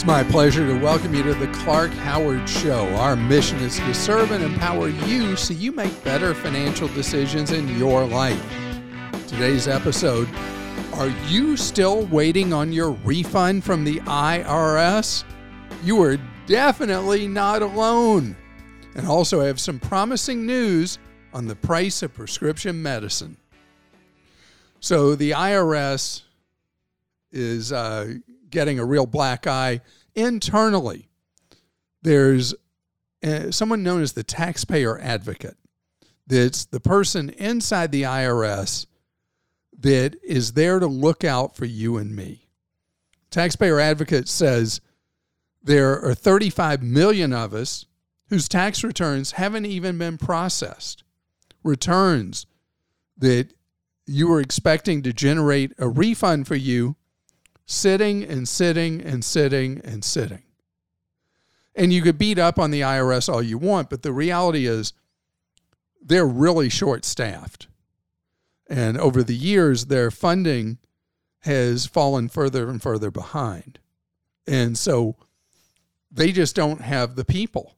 It's my pleasure to welcome you to the Clark Howard Show. Our mission is to serve and empower you so you make better financial decisions in your life. Today's episode Are you still waiting on your refund from the IRS? You are definitely not alone. And also, I have some promising news on the price of prescription medicine. So, the IRS is uh, getting a real black eye internally. There's uh, someone known as the taxpayer advocate. That's the person inside the IRS that is there to look out for you and me. Taxpayer advocate says there are 35 million of us whose tax returns haven't even been processed. Returns that you were expecting to generate a refund for you sitting and sitting and sitting and sitting. And you could beat up on the IRS all you want, but the reality is they're really short staffed. And over the years, their funding has fallen further and further behind. And so they just don't have the people.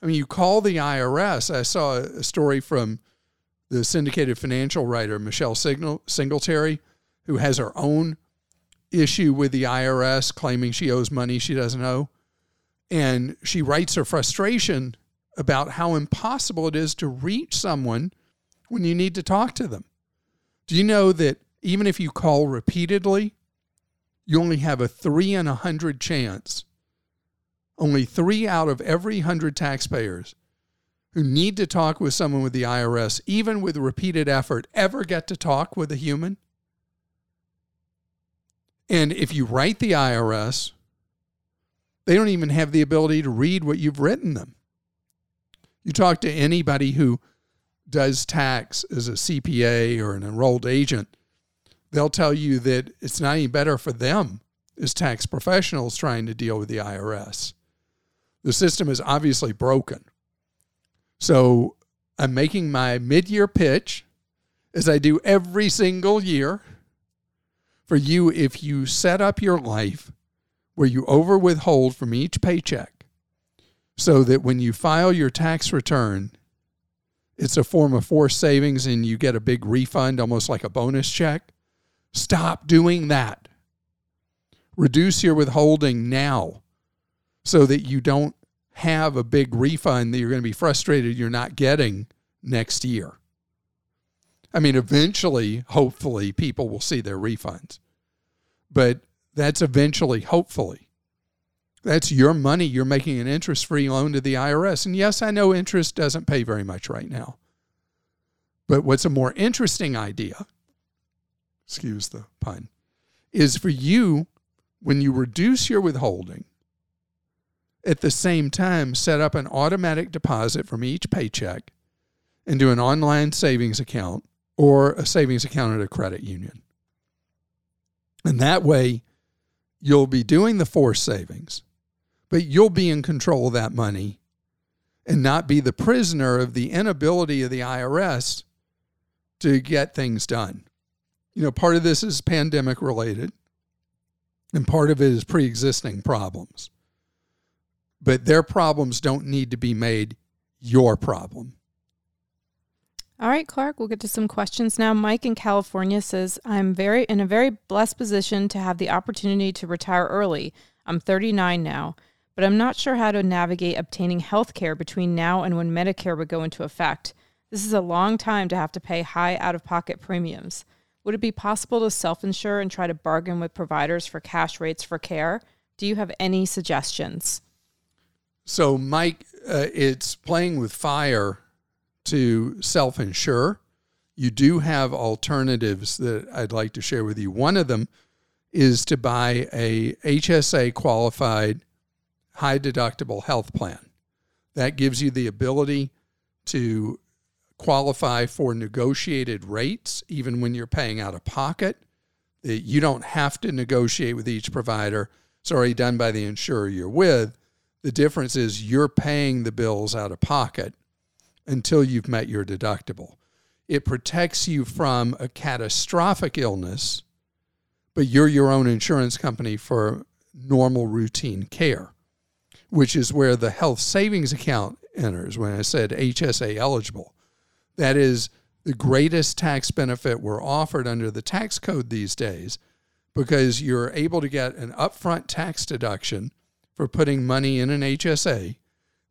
I mean, you call the IRS. I saw a story from the syndicated financial writer, Michelle Singletary, who has her own issue with the IRS claiming she owes money she doesn't owe. And she writes her frustration about how impossible it is to reach someone when you need to talk to them. Do you know that even if you call repeatedly, you only have a three in a hundred chance, only three out of every hundred taxpayers who need to talk with someone with the IRS, even with repeated effort, ever get to talk with a human? And if you write the IRS, they don't even have the ability to read what you've written them. You talk to anybody who does tax as a CPA or an enrolled agent, they'll tell you that it's not any better for them as tax professionals trying to deal with the IRS. The system is obviously broken. So I'm making my mid year pitch, as I do every single year for you if you set up your life where you over withhold from each paycheck so that when you file your tax return, it's a form of forced savings and you get a big refund, almost like a bonus check. Stop doing that. Reduce your withholding now so that you don't have a big refund that you're going to be frustrated you're not getting next year. I mean, eventually, hopefully, people will see their refunds. But that's eventually, hopefully. That's your money. You're making an interest free loan to the IRS. And yes, I know interest doesn't pay very much right now. But what's a more interesting idea, excuse the pun, is for you, when you reduce your withholding, at the same time, set up an automatic deposit from each paycheck into an online savings account or a savings account at a credit union. And that way, you'll be doing the forced savings, but you'll be in control of that money and not be the prisoner of the inability of the IRS to get things done. You know, part of this is pandemic related, and part of it is pre existing problems. But their problems don't need to be made your problem. All right, Clark, we'll get to some questions now. Mike in California says, I'm very in a very blessed position to have the opportunity to retire early. I'm 39 now, but I'm not sure how to navigate obtaining health care between now and when Medicare would go into effect. This is a long time to have to pay high out of pocket premiums. Would it be possible to self insure and try to bargain with providers for cash rates for care? Do you have any suggestions? So, Mike, uh, it's playing with fire to self insure. you do have alternatives that I'd like to share with you. One of them is to buy a HSA qualified high deductible health plan. That gives you the ability to qualify for negotiated rates even when you're paying out of pocket. You don't have to negotiate with each provider. It's already done by the insurer you're with. The difference is you're paying the bills out of pocket until you've met your deductible. It protects you from a catastrophic illness, but you're your own insurance company for normal routine care, which is where the health savings account enters when I said HSA eligible. That is the greatest tax benefit we're offered under the tax code these days because you're able to get an upfront tax deduction for putting money in an HSA.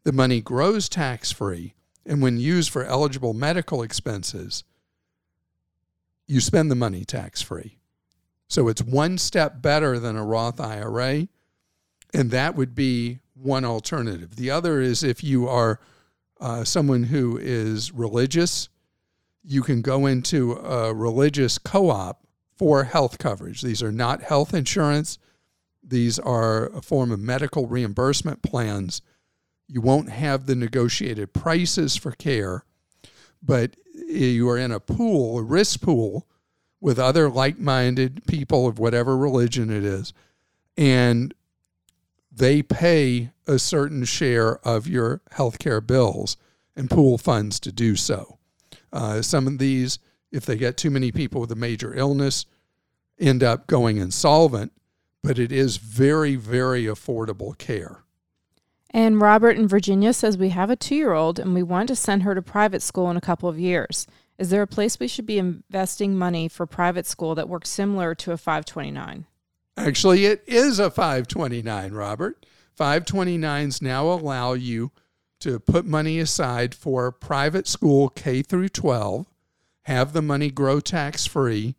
The money grows tax free, and when used for eligible medical expenses, you spend the money tax free. So it's one step better than a Roth IRA, and that would be one alternative. The other is if you are uh, someone who is religious, you can go into a religious co op for health coverage. These are not health insurance, these are a form of medical reimbursement plans. You won't have the negotiated prices for care, but you are in a pool, a risk pool, with other like minded people of whatever religion it is. And they pay a certain share of your healthcare bills and pool funds to do so. Uh, some of these, if they get too many people with a major illness, end up going insolvent, but it is very, very affordable care. And Robert in Virginia says we have a two year old and we want to send her to private school in a couple of years. Is there a place we should be investing money for private school that works similar to a 529? Actually, it is a 529, Robert. 529s now allow you to put money aside for private school K through 12, have the money grow tax free,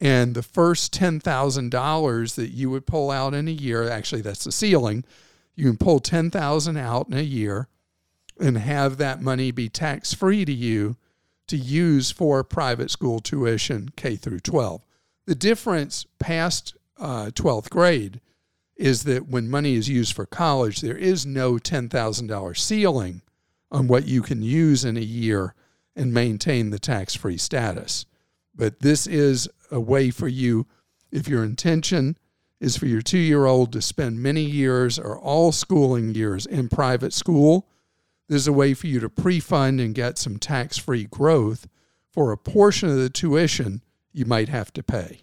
and the first $10,000 that you would pull out in a year, actually that's the ceiling, you can pull 10,000 out in a year and have that money be tax free to you to use for private school tuition K through 12. The difference past uh, 12th grade is that when money is used for college, there is no $10,000 ceiling on what you can use in a year and maintain the tax free status. But this is a way for you, if your intention is for your two year old to spend many years or all schooling years in private school, there's a way for you to pre fund and get some tax free growth for a portion of the tuition you might have to pay.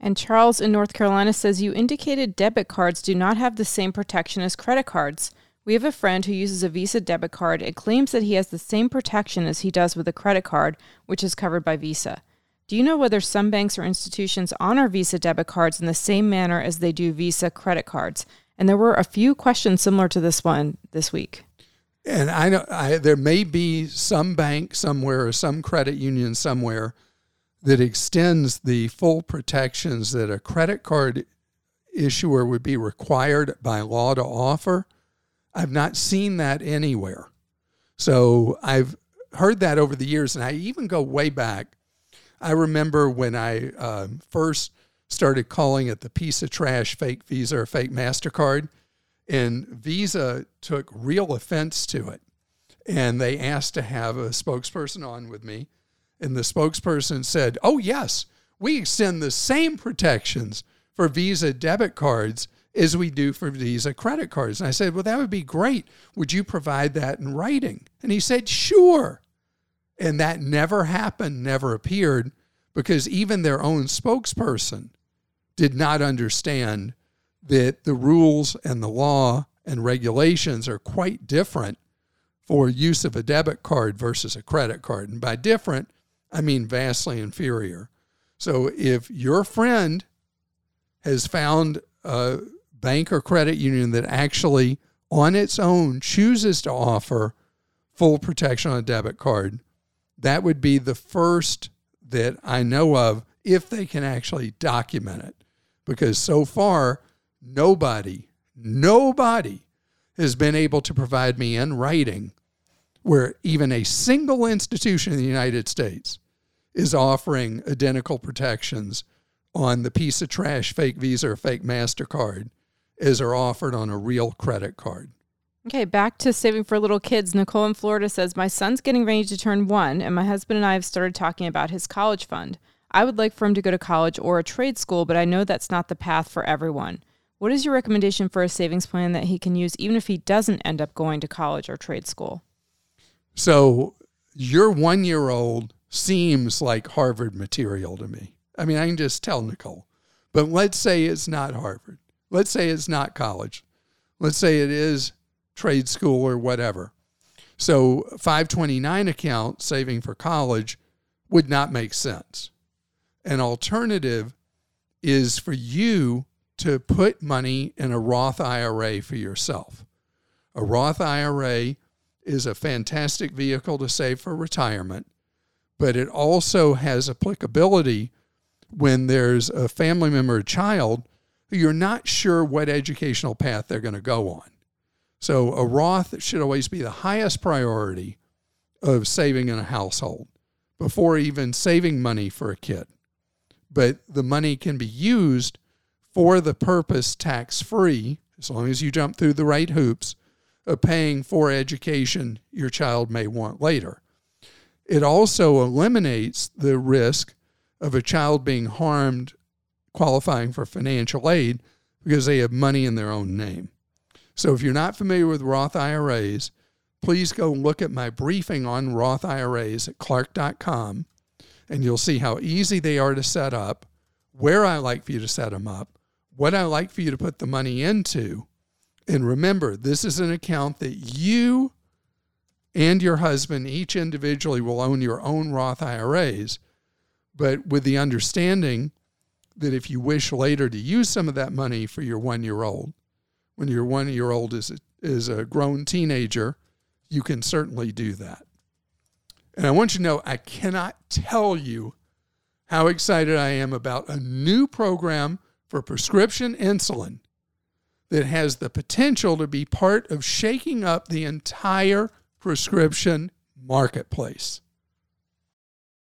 And Charles in North Carolina says you indicated debit cards do not have the same protection as credit cards. We have a friend who uses a Visa debit card and claims that he has the same protection as he does with a credit card, which is covered by Visa. Do you know whether some banks or institutions honor Visa debit cards in the same manner as they do Visa credit cards? And there were a few questions similar to this one this week. And I know I, there may be some bank somewhere or some credit union somewhere that extends the full protections that a credit card issuer would be required by law to offer. I've not seen that anywhere. So I've heard that over the years, and I even go way back. I remember when I uh, first started calling it the piece of trash fake Visa or fake MasterCard, and Visa took real offense to it. And they asked to have a spokesperson on with me and the spokesperson said, Oh, yes, we extend the same protections for Visa debit cards as we do for Visa credit cards. And I said, Well, that would be great. Would you provide that in writing? And he said, Sure. And that never happened, never appeared, because even their own spokesperson did not understand that the rules and the law and regulations are quite different for use of a debit card versus a credit card. And by different, I mean vastly inferior. So if your friend has found a bank or credit union that actually on its own chooses to offer full protection on a debit card, that would be the first that I know of if they can actually document it. Because so far, nobody, nobody has been able to provide me in writing where even a single institution in the United States is offering identical protections on the piece of trash fake Visa or fake MasterCard as are offered on a real credit card. Okay, back to saving for little kids. Nicole in Florida says, My son's getting ready to turn one, and my husband and I have started talking about his college fund. I would like for him to go to college or a trade school, but I know that's not the path for everyone. What is your recommendation for a savings plan that he can use even if he doesn't end up going to college or trade school? So, your one year old seems like Harvard material to me. I mean, I can just tell Nicole. But let's say it's not Harvard. Let's say it's not college. Let's say it is trade school or whatever. So, 529 account saving for college would not make sense. An alternative is for you to put money in a Roth IRA for yourself. A Roth IRA is a fantastic vehicle to save for retirement, but it also has applicability when there's a family member or child who you're not sure what educational path they're going to go on. So a Roth should always be the highest priority of saving in a household before even saving money for a kid. But the money can be used for the purpose tax free, as long as you jump through the right hoops, of paying for education your child may want later. It also eliminates the risk of a child being harmed qualifying for financial aid because they have money in their own name. So if you're not familiar with Roth IRAs, please go look at my briefing on Roth IRAs at clark.com and you'll see how easy they are to set up, where I like for you to set them up, what I like for you to put the money into. And remember, this is an account that you and your husband each individually will own your own Roth IRAs, but with the understanding that if you wish later to use some of that money for your one year old, when your one year old is is a grown teenager, you can certainly do that. And I want you to know I cannot tell you how excited I am about a new program for prescription insulin that has the potential to be part of shaking up the entire prescription marketplace.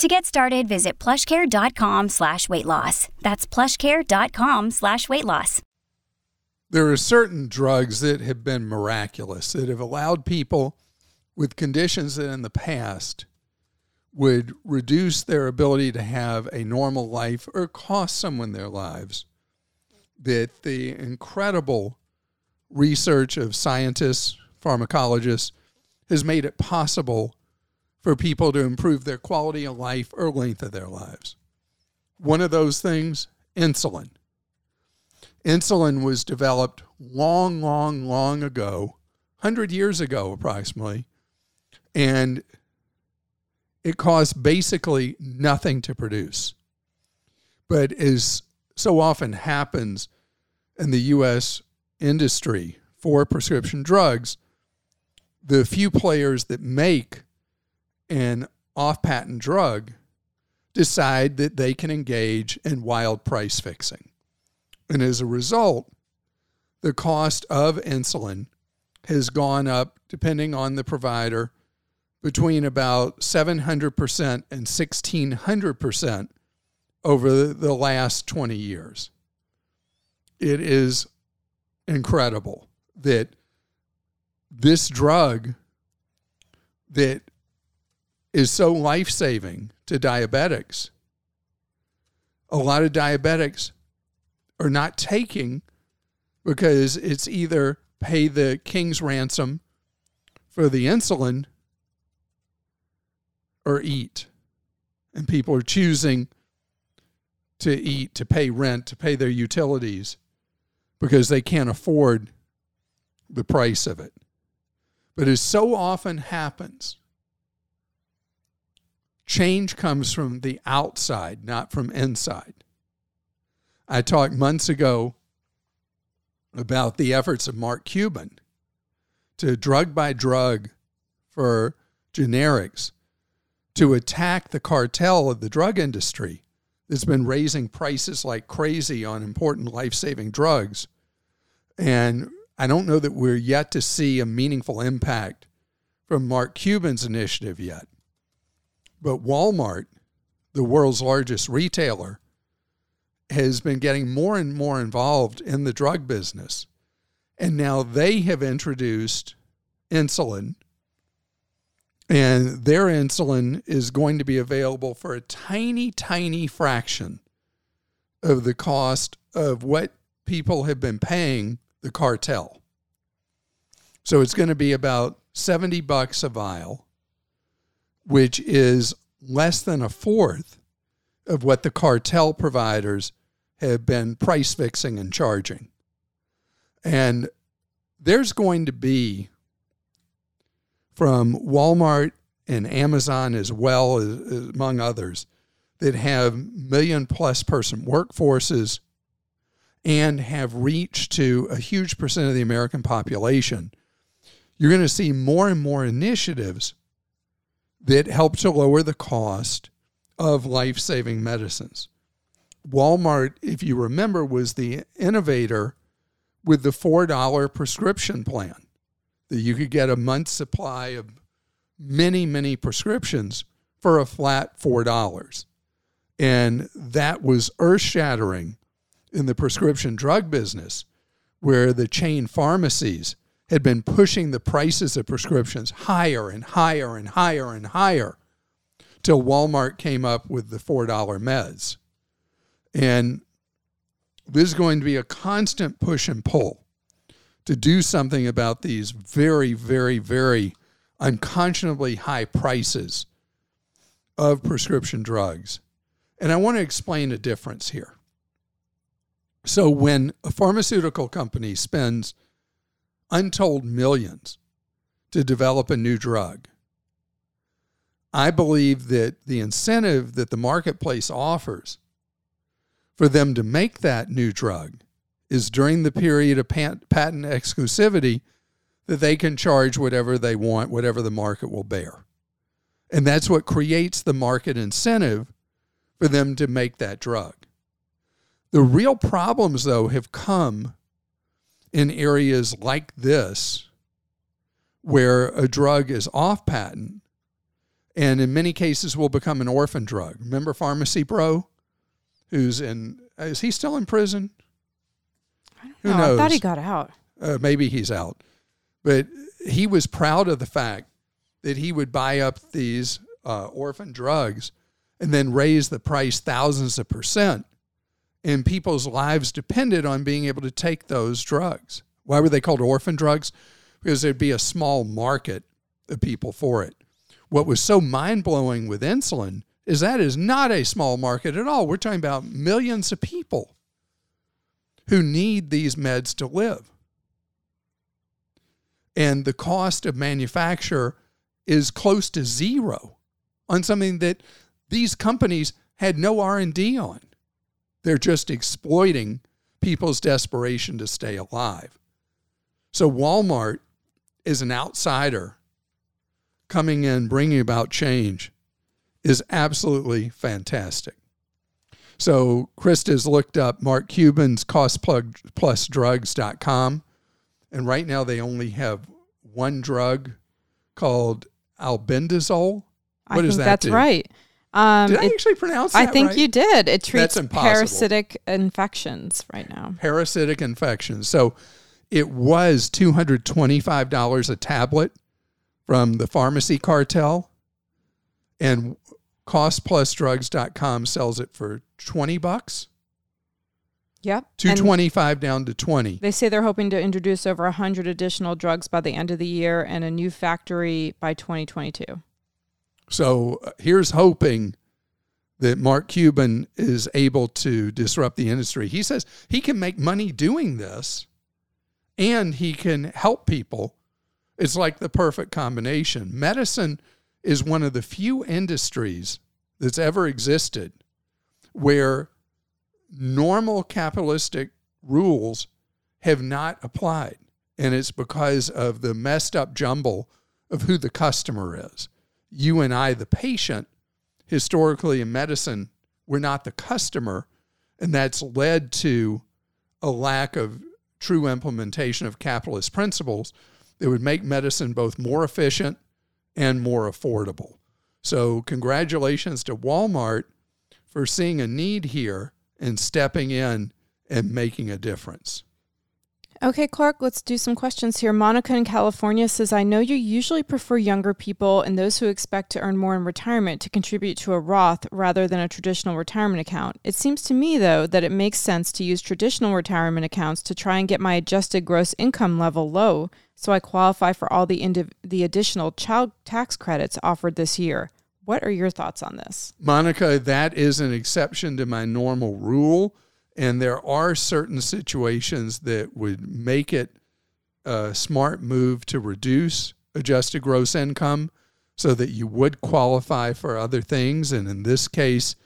To get started, visit plushcare.com slash weight loss. That's plushcare.com slash weight loss. There are certain drugs that have been miraculous, that have allowed people with conditions that in the past would reduce their ability to have a normal life or cost someone their lives. That the incredible research of scientists, pharmacologists, has made it possible for people to improve their quality of life or length of their lives. One of those things, insulin. Insulin was developed long, long, long ago, 100 years ago approximately, and it costs basically nothing to produce. But as so often happens in the US industry for prescription drugs, the few players that make an off patent drug decide that they can engage in wild price fixing. And as a result, the cost of insulin has gone up, depending on the provider, between about 700% and 1600% over the last 20 years. It is incredible that this drug that is so life saving to diabetics. A lot of diabetics are not taking because it's either pay the king's ransom for the insulin or eat. And people are choosing to eat, to pay rent, to pay their utilities because they can't afford the price of it. But as so often happens, change comes from the outside, not from inside. I talked months ago about the efforts of Mark Cuban to drug by drug for generics to attack the cartel of the drug industry that's been raising prices like crazy on important life saving drugs. And I don't know that we're yet to see a meaningful impact from Mark Cuban's initiative yet. But Walmart, the world's largest retailer, has been getting more and more involved in the drug business. And now they have introduced insulin, and their insulin is going to be available for a tiny, tiny fraction of the cost of what people have been paying the cartel. So it's going to be about 70 bucks a vial, which is less than a fourth of what the cartel providers have been price fixing and charging. And there's going to be from Walmart and Amazon as well as, among others that have million plus person workforces and have reached to a huge percent of the American population, you're going to see more and more initiatives that help to lower the cost of life saving medicines. Walmart, if you remember, was the innovator with the $4 prescription plan that you could get a month's supply of many, many prescriptions for a flat $4. And that was earth shattering in the prescription drug business, where the chain pharmacies had been pushing the prices of prescriptions higher and higher and higher and higher till Walmart came up with the $4 meds. And this is going to be a constant push and pull to do something about these very, very, very unconscionably high prices of prescription drugs. And I want to explain a difference here. So, when a pharmaceutical company spends untold millions to develop a new drug, I believe that the incentive that the marketplace offers for them to make that new drug is during the period of patent exclusivity that they can charge whatever they want, whatever the market will bear. And that's what creates the market incentive for them to make that drug. The real problems, though, have come in areas like this, where a drug is off patent and in many cases will become an orphan drug. Remember Pharma Bro? who's in. Is he still in prison? I don't know. Who knows? I thought he got out. Uh, maybe he's out, but he was proud of the fact that he would buy up these uh, orphan drugs and then raise the price thousands of percent. And people's lives depended on being able to take those drugs. Why were they called orphan drugs? Because there'd be a small market of people for it. What was so mind blowing with insulin is that is not a small market at all. We're talking about millions of people who need these meds to live. And the cost of manufacture is close to zero on something that these companies had no R&D on. They're just exploiting people's desperation to stay alive. So Walmart is an outsider coming in bringing about change is absolutely fantastic. So Krista's looked up Mark Cuban's costplusdrugs.com, and right now they only have one drug called albendazole. What I does think that that's do? right. Um, did I actually pronounce that I think right? you did. It treats parasitic infections right now. Parasitic infections. So it was $225 a tablet from the pharmacy cartel. And costplusdrugs.com sells it for 20 bucks. Yep. 225 down to 20. They say they're hoping to introduce over 100 additional drugs by the end of the year and a new factory by 2022. So uh, here's hoping that Mark Cuban is able to disrupt the industry. He says he can make money doing this and he can help people. It's like the perfect combination. Medicine is one of the few industries that's ever existed where normal capitalistic rules have not applied. And it's because of the messed up jumble of who the customer is. You and I, the patient, historically in medicine, we're not the customer. And that's led to a lack of true implementation of capitalist principles that would make medicine both more efficient and more affordable. So, congratulations to Walmart for seeing a need here and stepping in and making a difference. Okay, Clark, let's do some questions here. Monica in California says, I know you usually prefer younger people and those who expect to earn more in retirement to contribute to a Roth rather than a traditional retirement account. It seems to me, though, that it makes sense to use traditional retirement accounts to try and get my adjusted gross income level low so I qualify for all the, indiv- the additional child tax credits offered this year. What are your thoughts on this? Monica, that is an exception to my normal rule. And there are certain situations that would make it a smart move to reduce adjusted gross income so that you would qualify for other things. And in this case,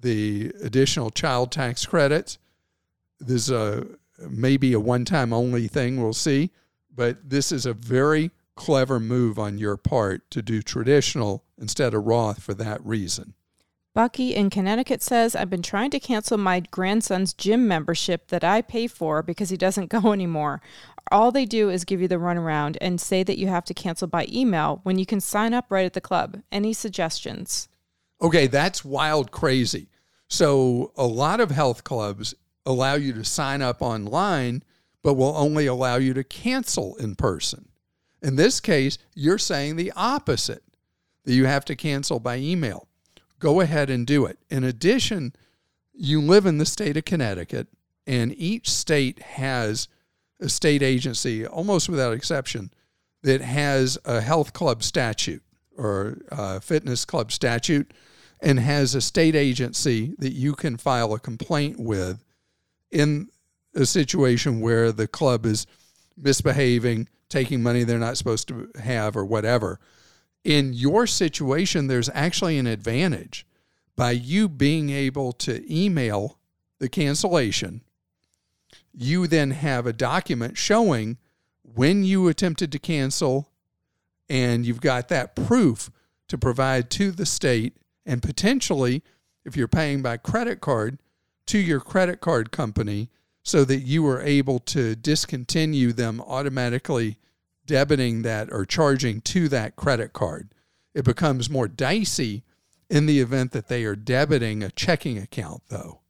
the additional child tax credits. This is a maybe a one time only thing, we'll see. But this is a very clever move on your part to do traditional instead of Roth for that reason. Bucky in Connecticut says, I've been trying to cancel my grandson's gym membership that I pay for because he doesn't go anymore. All they do is give you the runaround and say that you have to cancel by email when you can sign up right at the club. Any suggestions? Okay, that's wild crazy. So, a lot of health clubs allow you to sign up online, but will only allow you to cancel in person. In this case, you're saying the opposite that you have to cancel by email. Go ahead and do it. In addition, you live in the state of Connecticut, and each state has a state agency, almost without exception, that has a health club statute or a fitness club statute and has a state agency that you can file a complaint with in a situation where the club is misbehaving, taking money they're not supposed to have, or whatever. In your situation, there's actually an advantage by you being able to email the cancellation. You then have a document showing when you attempted to cancel, and you've got that proof to provide to the state, and potentially, if you're paying by credit card, to your credit card company so that you were able to discontinue them automatically debiting that or charging to that credit card. It becomes more dicey in the event that they are debiting a checking account, though.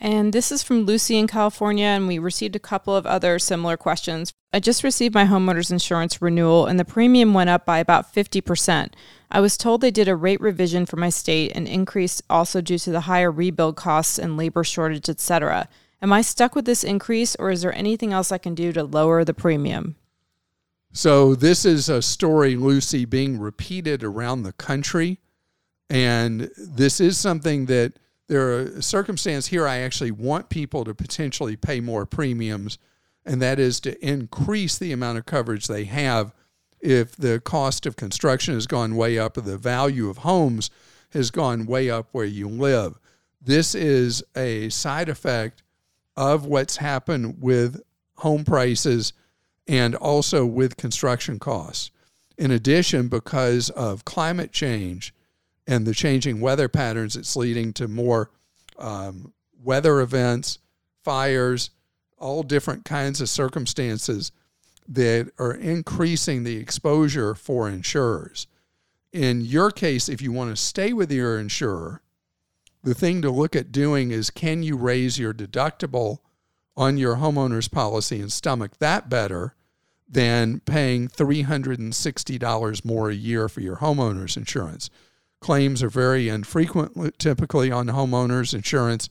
And this is from Lucy in California, and we received a couple of other similar questions. I just received my homeowner's insurance renewal, and the premium went up by about 50%. I was told they did a rate revision for my state and increase also due to the higher rebuild costs and labor shortage, etc. Am I stuck with this increase, or is there anything else I can do to lower the premium? So, this is a story, Lucy, being repeated around the country. And this is something that there are a circumstance here I actually want people to potentially pay more premiums, and that is to increase the amount of coverage they have if the cost of construction has gone way up or the value of homes has gone way up where you live. This is a side effect of what's happened with home prices and also with construction costs. In addition, because of climate change and the changing weather patterns, it's leading to more um, weather events, fires, all different kinds of circumstances that are increasing the exposure for insurers. In your case, if you want to stay with your insurer, the thing to look at doing is can you raise your deductible on your homeowner's policy and stomach that better than paying $360 more a year for your homeowner's insurance. Claims are very infrequent typically on homeowners insurance.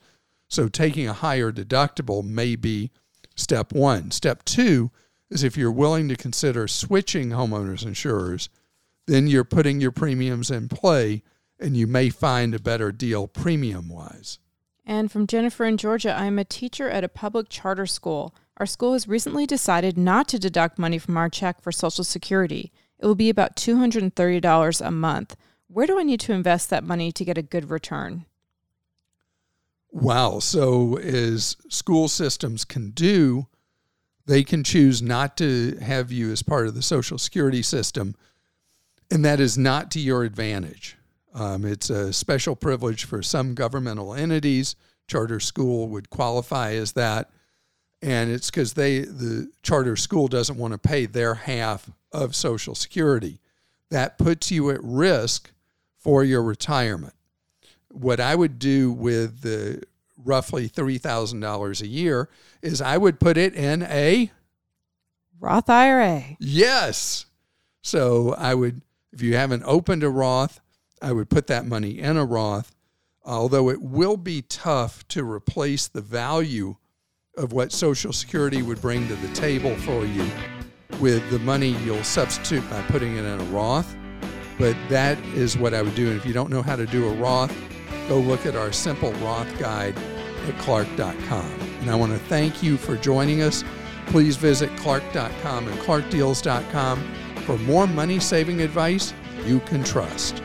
So taking a higher deductible may be step one. Step two is if you're willing to consider switching homeowners insurers, then you're putting your premiums in play and you may find a better deal premium wise. And from Jennifer in Georgia, I'm a teacher at a public charter school. Our school has recently decided not to deduct money from our check for Social Security. It will be about $230 a month. Where do I need to invest that money to get a good return? Wow. So, as school systems can do, they can choose not to have you as part of the Social Security system, and that is not to your advantage. Um, it's a special privilege for some governmental entities. Charter school would qualify as that, and it's because they the charter school doesn't want to pay their half of Social Security. That puts you at risk for your retirement. What I would do with the roughly three thousand dollars a year is I would put it in a Roth IRA. Yes. So I would, if you haven't opened a Roth, I would put that money in a Roth, although it will be tough to replace the value of what Social Security would bring to the table for you with the money you'll substitute by putting it in a Roth. But that is what I would do. And if you don't know how to do a Roth, go look at our simple Roth guide at clark.com. And I want to thank you for joining us. Please visit clark.com and clarkdeals.com for more money saving advice you can trust.